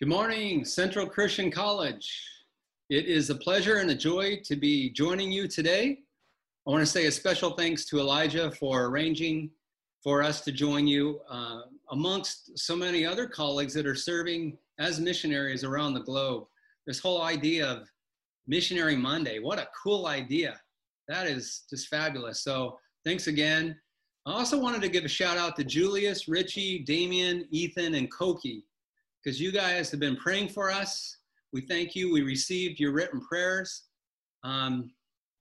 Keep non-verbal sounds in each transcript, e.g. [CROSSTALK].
Good morning, Central Christian College. It is a pleasure and a joy to be joining you today. I want to say a special thanks to Elijah for arranging for us to join you uh, amongst so many other colleagues that are serving as missionaries around the globe. This whole idea of Missionary Monday, what a cool idea! That is just fabulous. So, thanks again. I also wanted to give a shout out to Julius, Richie, Damien, Ethan, and Koki because you guys have been praying for us. We thank you. We received your written prayers. Um,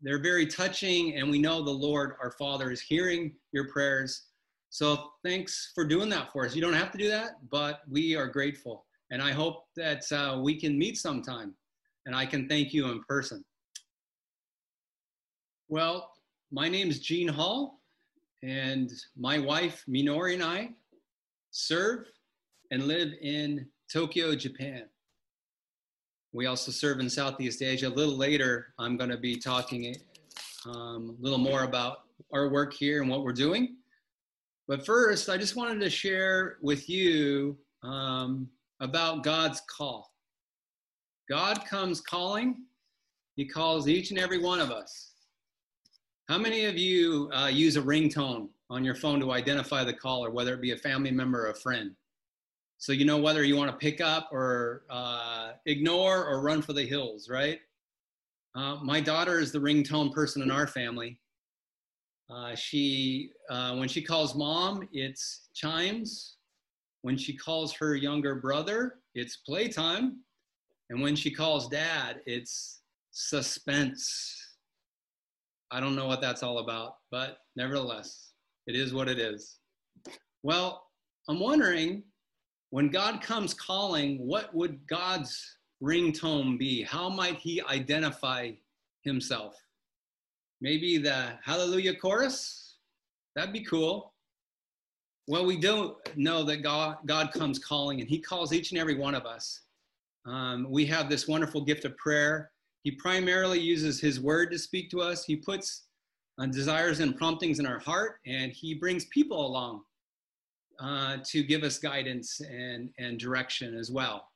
they're very touching, and we know the Lord, our Father, is hearing your prayers. So thanks for doing that for us. You don't have to do that, but we are grateful. And I hope that uh, we can meet sometime and I can thank you in person. Well, my name is Gene Hall, and my wife, Minori, and I serve and live in Tokyo, Japan. We also serve in Southeast Asia. A little later, I'm going to be talking um, a little more about our work here and what we're doing. But first, I just wanted to share with you um, about God's call. God comes calling, He calls each and every one of us. How many of you uh, use a ringtone on your phone to identify the caller, whether it be a family member or a friend? So you know whether you want to pick up or uh, ignore or run for the hills, right? Uh, my daughter is the ringtone person in our family. Uh, she, uh, when she calls mom, it's chimes. When she calls her younger brother, it's playtime. And when she calls dad, it's suspense. I don't know what that's all about, but nevertheless, it is what it is. Well, I'm wondering when God comes calling, what would God's ringtone be? How might he identify himself? Maybe the Hallelujah chorus? That'd be cool. Well, we don't know that God, God comes calling, and he calls each and every one of us. Um, we have this wonderful gift of prayer. He primarily uses his word to speak to us. He puts uh, desires and promptings in our heart, and he brings people along uh, to give us guidance and, and direction as well.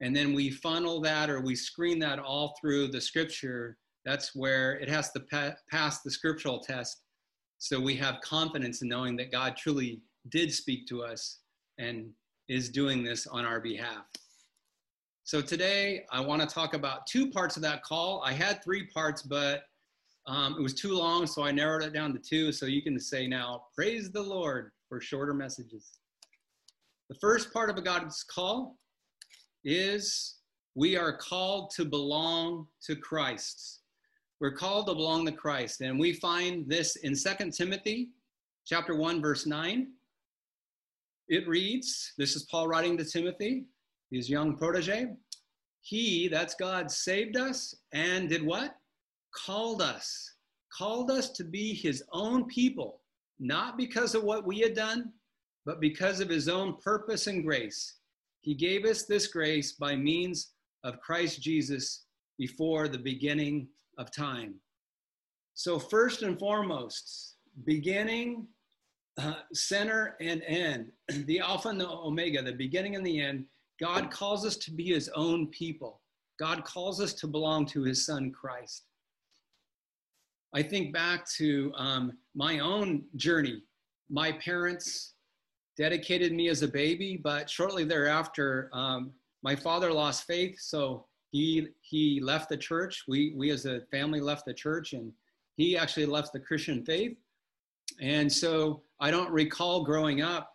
And then we funnel that or we screen that all through the scripture. That's where it has to pa- pass the scriptural test. So we have confidence in knowing that God truly did speak to us and is doing this on our behalf. So today I want to talk about two parts of that call. I had three parts, but um, it was too long, so I narrowed it down to two. So you can say now, praise the Lord for shorter messages. The first part of a God's call is we are called to belong to Christ. We're called to belong to Christ. And we find this in Second Timothy chapter 1, verse 9. It reads, this is Paul writing to Timothy, his young protege. He, that's God, saved us and did what? Called us. Called us to be his own people not because of what we had done, but because of his own purpose and grace. He gave us this grace by means of Christ Jesus before the beginning of time. So, first and foremost, beginning, uh, center, and end, [CLEARS THROAT] the Alpha and the Omega, the beginning and the end, God calls us to be his own people. God calls us to belong to his son Christ. I think back to um, my own journey. My parents dedicated me as a baby, but shortly thereafter, um, my father lost faith, so he he left the church. We we as a family left the church, and he actually left the Christian faith. And so I don't recall growing up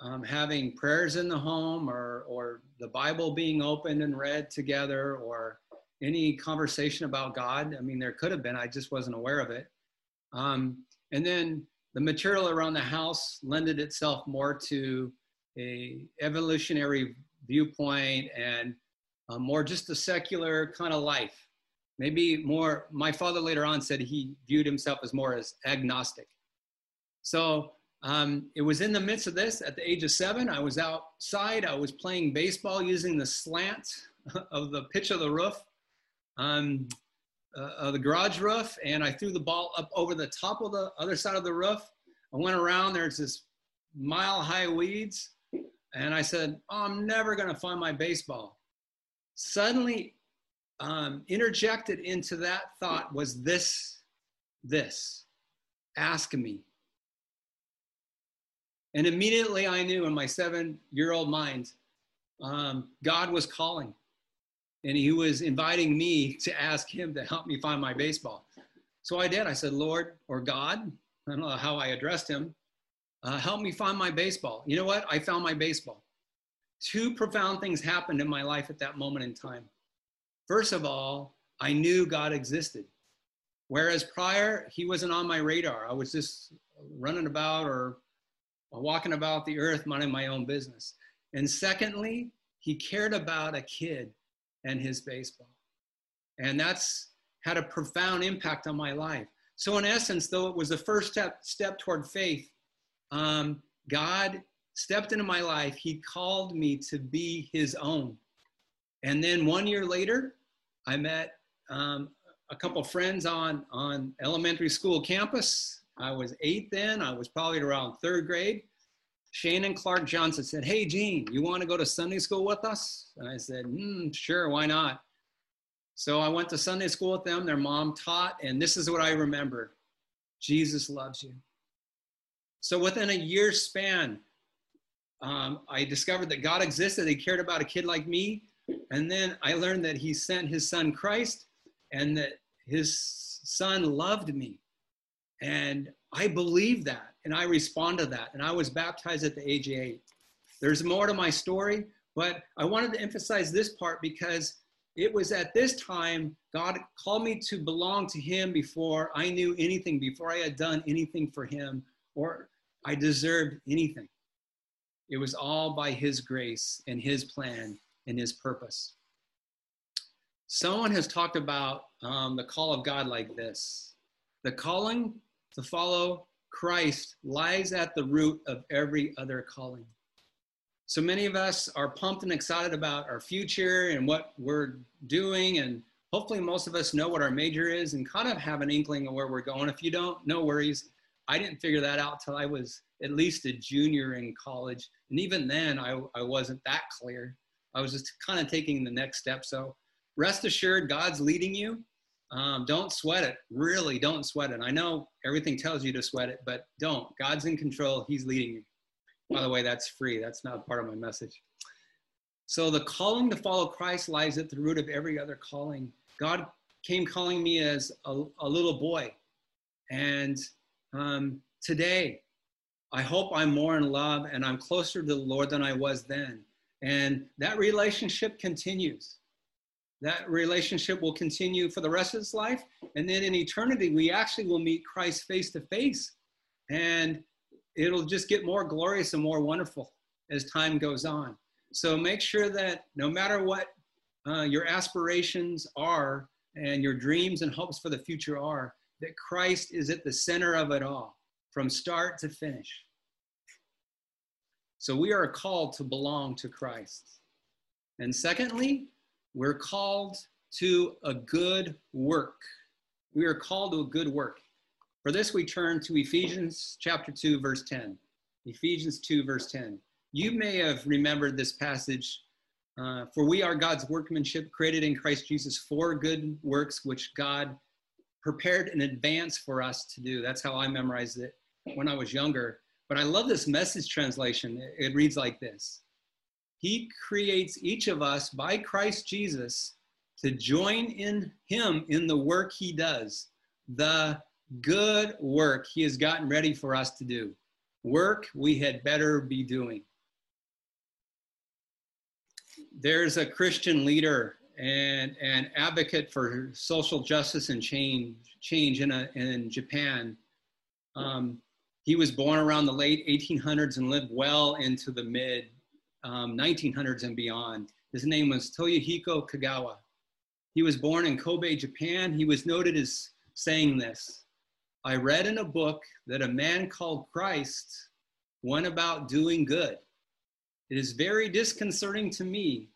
um, having prayers in the home or or the Bible being opened and read together or any conversation about God. I mean, there could have been, I just wasn't aware of it. Um, and then the material around the house lended itself more to a evolutionary viewpoint and uh, more just a secular kind of life. Maybe more, my father later on said he viewed himself as more as agnostic. So um, it was in the midst of this at the age of seven. I was outside, I was playing baseball using the slant [LAUGHS] of the pitch of the roof on uh, the garage roof and I threw the ball up over the top of the other side of the roof. I went around, there's this mile high weeds. And I said, oh, I'm never going to find my baseball. suddenly um, interjected into that thought was this, this, ask me. And immediately I knew in my seven year old mind, um, God was calling and he was inviting me to ask him to help me find my baseball. So I did. I said, Lord or God, I don't know how I addressed him, uh, help me find my baseball. You know what? I found my baseball. Two profound things happened in my life at that moment in time. First of all, I knew God existed. Whereas prior, he wasn't on my radar. I was just running about or walking about the earth, minding my own business. And secondly, he cared about a kid and his baseball. And that's had a profound impact on my life. So, in essence, though it was the first step, step toward faith, um, God stepped into my life. He called me to be his own. And then one year later, I met um, a couple friends on, on elementary school campus. I was eight then, I was probably around third grade. Shane and Clark Johnson said, Hey, Gene, you want to go to Sunday school with us? And I said, mm, Sure, why not? So I went to Sunday school with them. Their mom taught, and this is what I remember Jesus loves you. So within a year's span, um, I discovered that God existed. He cared about a kid like me. And then I learned that He sent His son Christ and that His son loved me. And I believed that and I respond to that. And I was baptized at the age of eight. There's more to my story, but I wanted to emphasize this part because it was at this time God called me to belong to Him before I knew anything, before I had done anything for Him or I deserved anything. It was all by His grace and His plan and His purpose. Someone has talked about um, the call of God like this the calling to follow Christ lies at the root of every other calling. So many of us are pumped and excited about our future and what we're doing. And hopefully, most of us know what our major is and kind of have an inkling of where we're going. If you don't, no worries. I didn't figure that out till I was at least a junior in college. And even then, I, I wasn't that clear. I was just kind of taking the next step. So rest assured, God's leading you. Um, don't sweat it. Really, don't sweat it. I know everything tells you to sweat it, but don't. God's in control. He's leading you. By the way, that's free. That's not part of my message. So the calling to follow Christ lies at the root of every other calling. God came calling me as a, a little boy. And um, today, I hope I'm more in love and I'm closer to the Lord than I was then. And that relationship continues that relationship will continue for the rest of his life. And then in eternity, we actually will meet Christ face to face. And it'll just get more glorious and more wonderful as time goes on. So make sure that no matter what uh, your aspirations are and your dreams and hopes for the future are, that Christ is at the center of it all from start to finish. So we are called to belong to Christ. And secondly, we're called to a good work. We are called to a good work. For this, we turn to Ephesians chapter 2, verse 10. Ephesians 2, verse 10. You may have remembered this passage. Uh, for we are God's workmanship, created in Christ Jesus for good works, which God prepared in advance for us to do. That's how I memorized it when I was younger. But I love this message translation. It reads like this he creates each of us by Christ Jesus to join in him in the work he does, the good work he has gotten ready for us to do. Work we had better be doing. There's a Christian leader and an advocate for social justice and change, change in, a, in Japan. Um, he was born around the late 1800s and lived well into the mid um, 1900s and beyond. His name was Toyohiko Kagawa. He was born in Kobe, Japan. He was noted as saying this I read in a book that a man called Christ went about doing good. It is very disconcerting to me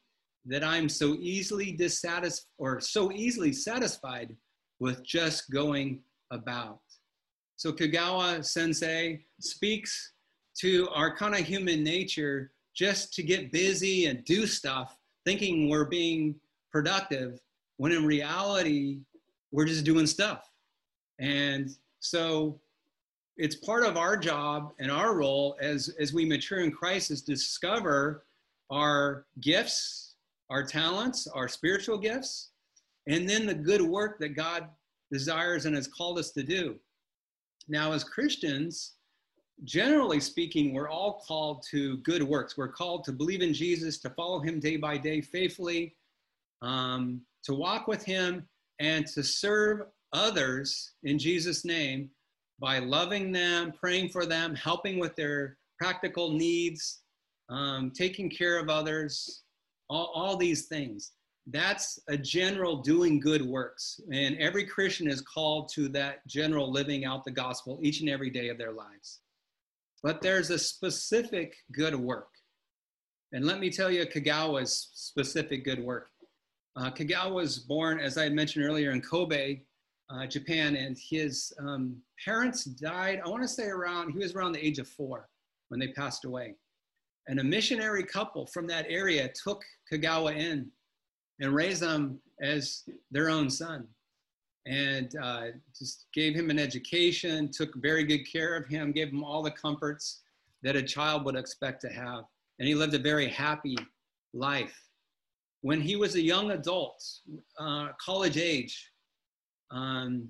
that I'm so easily dissatisfied or so easily satisfied with just going about. So Kagawa sensei speaks to our kind of human nature just to get busy and do stuff, thinking we're being productive when in reality, we're just doing stuff. And so it's part of our job and our role as, as we mature in Christ is discover our gifts, our talents, our spiritual gifts, and then the good work that God desires and has called us to do. Now, as Christians, generally speaking, we're all called to good works. We're called to believe in Jesus, to follow him day by day faithfully, um, to walk with him, and to serve others in Jesus' name by loving them, praying for them, helping with their practical needs, um, taking care of others, all, all these things. That's a general doing good works. And every Christian is called to that general living out the gospel each and every day of their lives. But there's a specific good work. And let me tell you Kagawa's specific good work. Uh, Kagawa was born, as I mentioned earlier, in Kobe, uh, Japan, and his um, parents died, I want to say around, he was around the age of four when they passed away. And a missionary couple from that area took Kagawa in and raised him as their own son and uh, just gave him an education, took very good care of him, gave him all the comforts that a child would expect to have. And he lived a very happy life. When he was a young adult, uh, college age, um,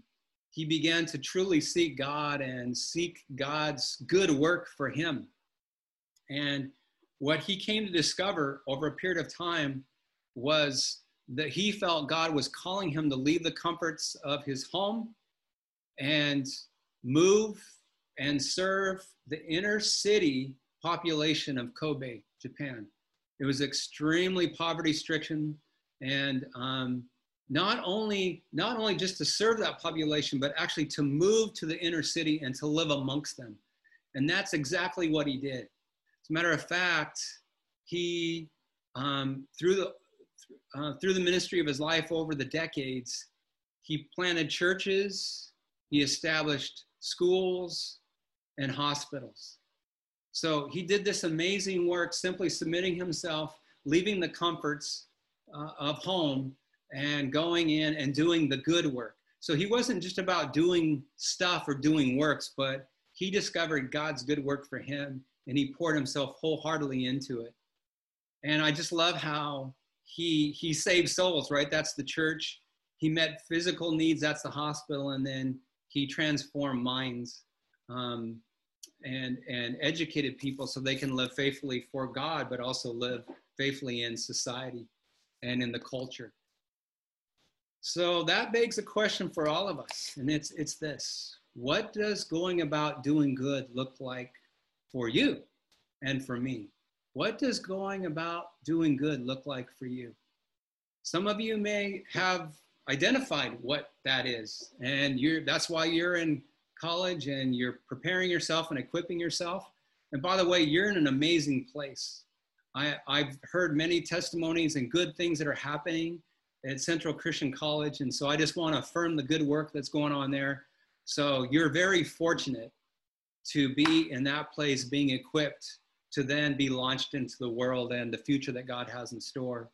he began to truly seek God and seek God's good work for him. And what he came to discover over a period of time was that he felt God was calling him to leave the comforts of his home and move and serve the inner city population of Kobe, Japan. It was extremely poverty stricken and um, not only not only just to serve that population, but actually to move to the inner city and to live amongst them. And that's exactly what he did. As a matter of fact, he um, through the uh, through the ministry of his life over the decades, he planted churches, he established schools and hospitals. So he did this amazing work simply submitting himself, leaving the comforts uh, of home, and going in and doing the good work. So he wasn't just about doing stuff or doing works, but he discovered God's good work for him and he poured himself wholeheartedly into it. And I just love how he he saved souls, right? That's the church. He met physical needs. That's the hospital, and then he transformed minds um, and and educated people so they can live faithfully for God, but also live faithfully in society and in the culture. So that begs a question for all of us, and it's it's this: What does going about doing good look like for you and for me? What does going about doing good look like for you? Some of you may have identified what that is, and you're, that's why you're in college and you're preparing yourself and equipping yourself. And by the way, you're in an amazing place. I, I've heard many testimonies and good things that are happening at Central Christian College. And so I just want to affirm the good work that's going on there. So you're very fortunate to be in that place being equipped to then be launched into the world and the future that God has in store.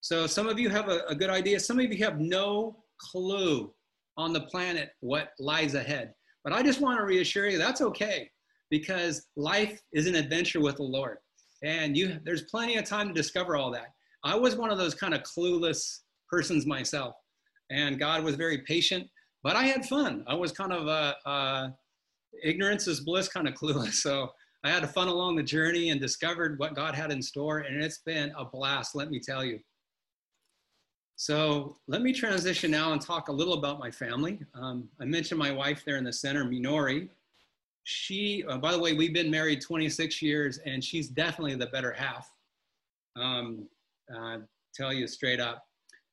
So some of you have a, a good idea. Some of you have no clue on the planet what lies ahead. But I just want to reassure you that's okay because life is an adventure with the Lord. And you there's plenty of time to discover all that. I was one of those kind of clueless persons myself. And God was very patient, but I had fun. I was kind of a, a ignorance is bliss kind of clueless. [LAUGHS] So I had a fun along the journey and discovered what God had in store, and it's been a blast, let me tell you. So let me transition now and talk a little about my family. Um, I mentioned my wife there in the center, Minori. She, uh, by the way, we've been married 26 years, and she's definitely the better half. Um, uh, tell you straight up.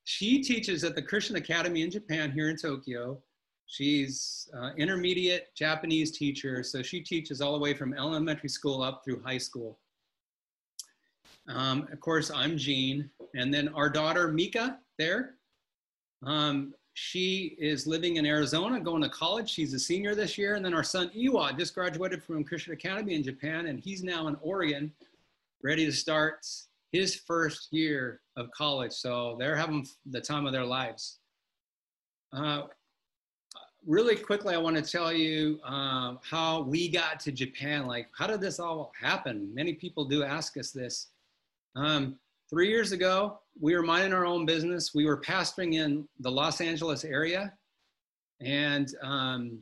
She teaches at the Christian Academy in Japan here in Tokyo. She's uh, intermediate Japanese teacher, so she teaches all the way from elementary school up through high school. Um, of course, I'm Gene, and then our daughter Mika there. Um, she is living in Arizona, going to college. She's a senior this year, and then our son Iwa just graduated from Christian Academy in Japan, and he's now in Oregon, ready to start his first year of college. So they're having the time of their lives. Uh, really quickly, I want to tell you um, how we got to Japan. Like, how did this all happen? Many people do ask us this. Um, three years ago, we were minding our own business. We were pastoring in the Los Angeles area and um,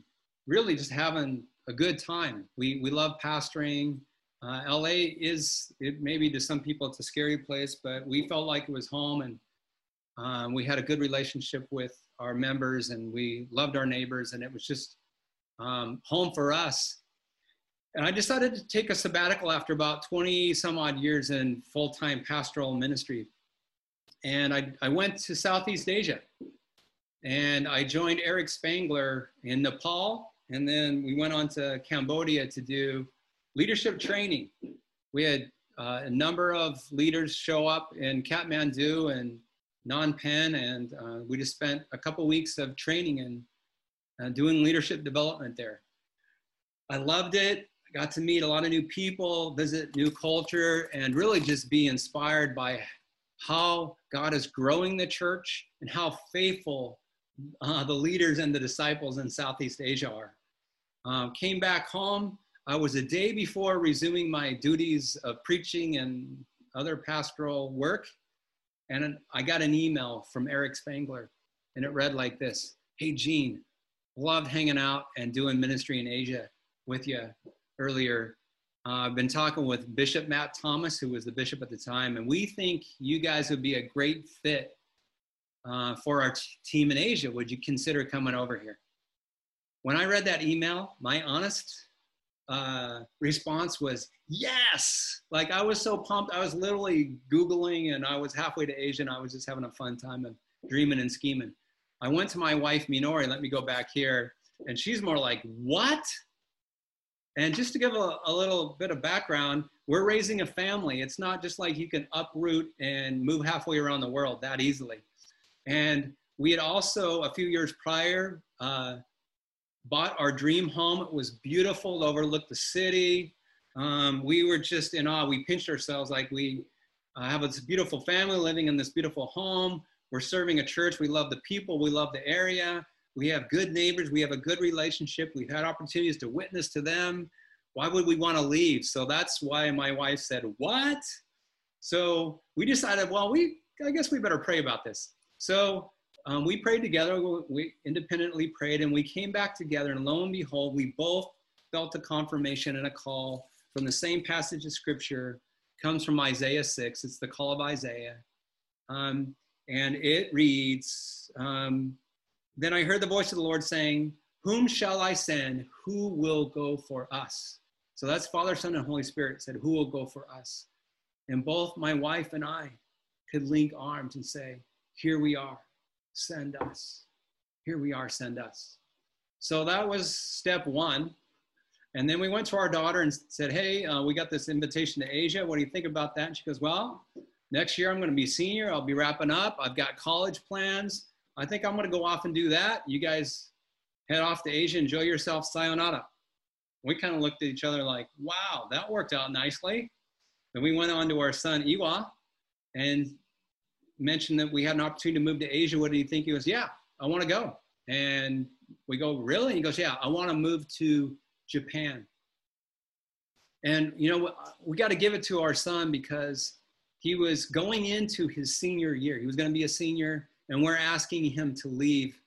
really just having a good time. We, we love pastoring. Uh, LA is, it maybe to some people it's a scary place, but we felt like it was home and um, we had a good relationship with our members and we loved our neighbors and it was just um, home for us. And I decided to take a sabbatical after about 20 some odd years in full-time pastoral ministry. And I, I went to Southeast Asia and I joined Eric Spangler in Nepal. And then we went on to Cambodia to do leadership training. We had uh, a number of leaders show up in Kathmandu and Phnom Penh, and uh, we just spent a couple weeks of training and uh, doing leadership development there. I loved it. I got to meet a lot of new people, visit new culture, and really just be inspired by how God is growing the church and how faithful uh, the leaders and the disciples in Southeast Asia are. Um, came back home. I was a day before resuming my duties of preaching and other pastoral work. And I got an email from Eric Spangler, and it read like this Hey, Gene, loved hanging out and doing ministry in Asia with you earlier. Uh, I've been talking with Bishop Matt Thomas, who was the bishop at the time, and we think you guys would be a great fit uh, for our team in Asia. Would you consider coming over here? When I read that email, my honest uh, response was yes. Like I was so pumped. I was literally Googling and I was halfway to Asia and I was just having a fun time of dreaming and scheming. I went to my wife, Minori, let me go back here. And she's more like, what? And just to give a, a, little bit of background, we're raising a family. It's not just like you can uproot and move halfway around the world that easily. And we had also, a few years prior, uh, bought our dream home. It was beautiful, overlooked the city. Um, we were just in awe. We pinched ourselves like we uh, have this beautiful family living in this beautiful home. We're serving a church. We love the people. We love the area. We have good neighbors. We have a good relationship. We've had opportunities to witness to them. Why would we want to leave? So that's why my wife said, What? So we decided, well, we I guess we better pray about this. So um, we prayed together. We independently prayed, and we came back together. And lo and behold, we both felt a confirmation and a call from the same passage of scripture. Comes from Isaiah 6. It's the call of Isaiah. Um, and it reads um, Then I heard the voice of the Lord saying, Whom shall I send? Who will go for us? So that's Father, Son, and Holy Spirit said, Who will go for us? And both my wife and I could link arms and say, Here we are, send us. Here we are, send us. So that was step one. And then we went to our daughter and said, Hey, uh, we got this invitation to Asia. What do you think about that? And she goes, Well, next year I'm going to be senior. I'll be wrapping up. I've got college plans. I think I'm going to go off and do that. You guys head off to Asia, enjoy yourself. Sayonara. We kind of looked at each other like, Wow, that worked out nicely. And we went on to our son, Iwa, and mentioned that we had an opportunity to move to Asia. What do you think? He goes, Yeah, I want to go. And we go, Really? And he goes, Yeah, I want to move to Japan. And, you know, we got to give it to our son because he was going into his senior year. He was going to be a senior, and we're asking him to leave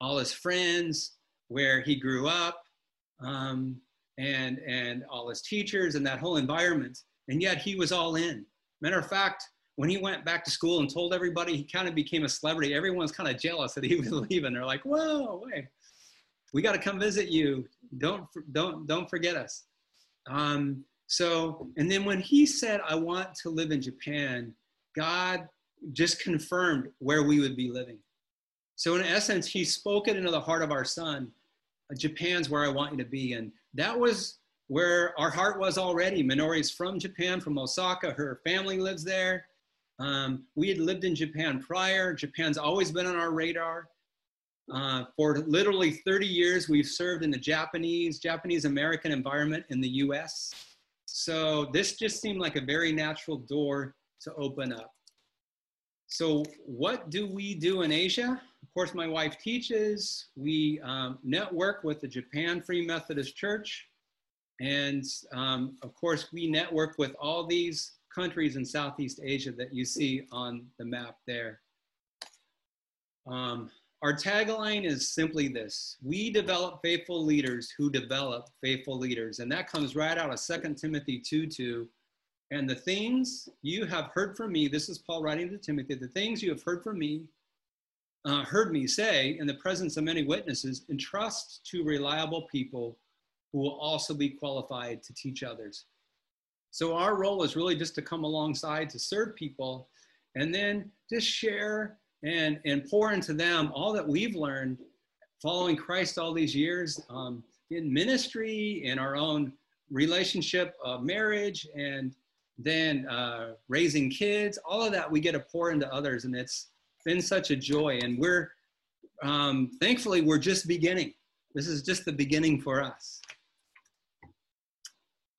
all his friends, where he grew up, um, and, and all his teachers and that whole environment. And yet he was all in. Matter of fact, when he went back to school and told everybody, he kind of became a celebrity. Everyone's kind of jealous that he [LAUGHS] was leaving. They're like, whoa, wait, we got to come visit you. Don't don't don't forget us. Um, so, and then when he said, "I want to live in Japan," God just confirmed where we would be living. So, in essence, He spoke it into the heart of our son. Japan's where I want you to be, and that was where our heart was already. Minori is from Japan, from Osaka. Her family lives there. Um, we had lived in Japan prior. Japan's always been on our radar. Uh, for literally 30 years, we've served in the Japanese, Japanese American environment in the US. So this just seemed like a very natural door to open up. So, what do we do in Asia? Of course, my wife teaches. We um, network with the Japan Free Methodist Church. And um, of course, we network with all these countries in Southeast Asia that you see on the map there. Um, our tagline is simply this We develop faithful leaders who develop faithful leaders. And that comes right out of 2 Timothy 2 2. And the things you have heard from me, this is Paul writing to Timothy, the things you have heard from me, uh, heard me say in the presence of many witnesses, entrust to reliable people who will also be qualified to teach others. So our role is really just to come alongside to serve people and then just share and, and pour into them all that we've learned following Christ all these years um, in ministry, in our own relationship of marriage, and then uh, raising kids. All of that we get to pour into others, and it's been such a joy. And we're um, thankfully we're just beginning. This is just the beginning for us.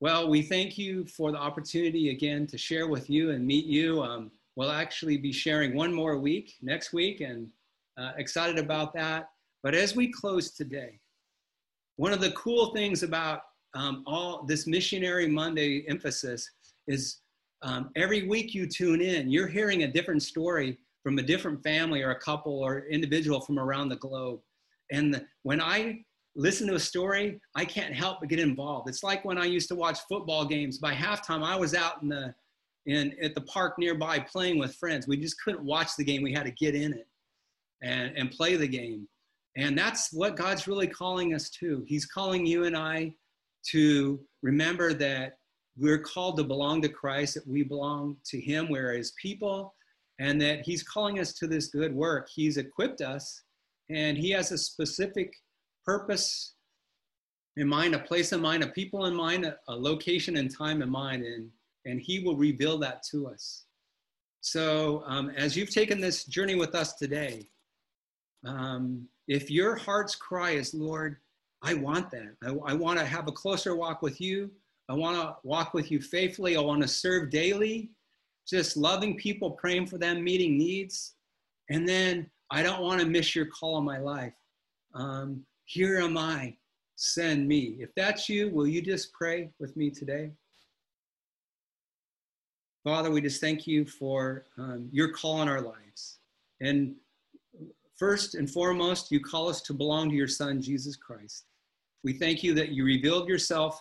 Well, we thank you for the opportunity again to share with you and meet you. Um, we'll actually be sharing one more week next week and uh, excited about that. But as we close today, one of the cool things about um, all this Missionary Monday emphasis is um, every week you tune in, you're hearing a different story from a different family or a couple or individual from around the globe. And when I listen to a story, I can't help but get involved. It's like when I used to watch football games. By halftime, I was out in the in at the park nearby playing with friends. We just couldn't watch the game. We had to get in it and, and play the game. And that's what God's really calling us to. He's calling you and I to remember that we're called to belong to Christ, that we belong to Him, we're His people, and that He's calling us to this good work. He's equipped us, and He has a specific purpose in mind, a place in mind, a people in mind, a, a location and time in mind, and, and He will reveal that to us. So, um, as you've taken this journey with us today, um, if your heart's cry is, Lord, I want that. I, I want to have a closer walk with you. I want to walk with you faithfully. I want to serve daily, just loving people, praying for them, meeting needs. And then I don't want to miss your call on my life. Um, here am I, send me. If that's you, will you just pray with me today? Father, we just thank you for um, your call on our lives. And first and foremost, you call us to belong to your Son, Jesus Christ. We thank you that you revealed yourself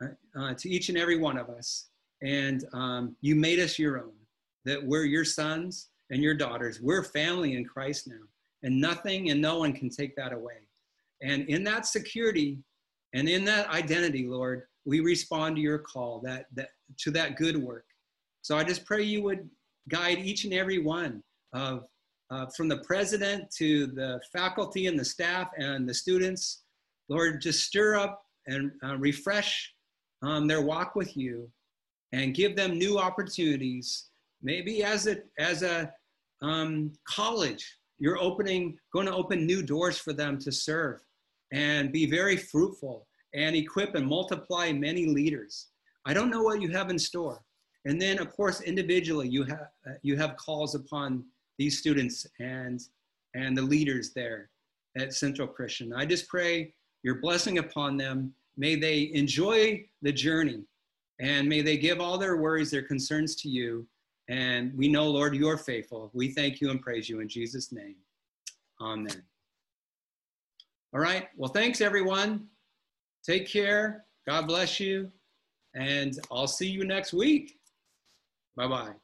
uh, uh, to each and every one of us, and um, you made us your own, that we're your sons and your daughters. We're family in Christ now, and nothing and no one can take that away. And in that security and in that identity, Lord, we respond to your call that, that to that good work. So I just pray you would guide each and every one of uh, from the president to the faculty and the staff and the students. Lord, just stir up and uh, refresh um, their walk with you and give them new opportunities. Maybe as a, as a um, college, you're opening, going to open new doors for them to serve and be very fruitful and equip and multiply many leaders. I don't know what you have in store. And then, of course, individually, you have you have calls upon these students and and the leaders there at Central Christian. I just pray your blessing upon them. May they enjoy the journey, and may they give all their worries, their concerns to you. And we know, Lord, you are faithful. We thank you and praise you in Jesus' name. Amen. All right. Well, thanks, everyone. Take care. God bless you. And I'll see you next week. Bye bye.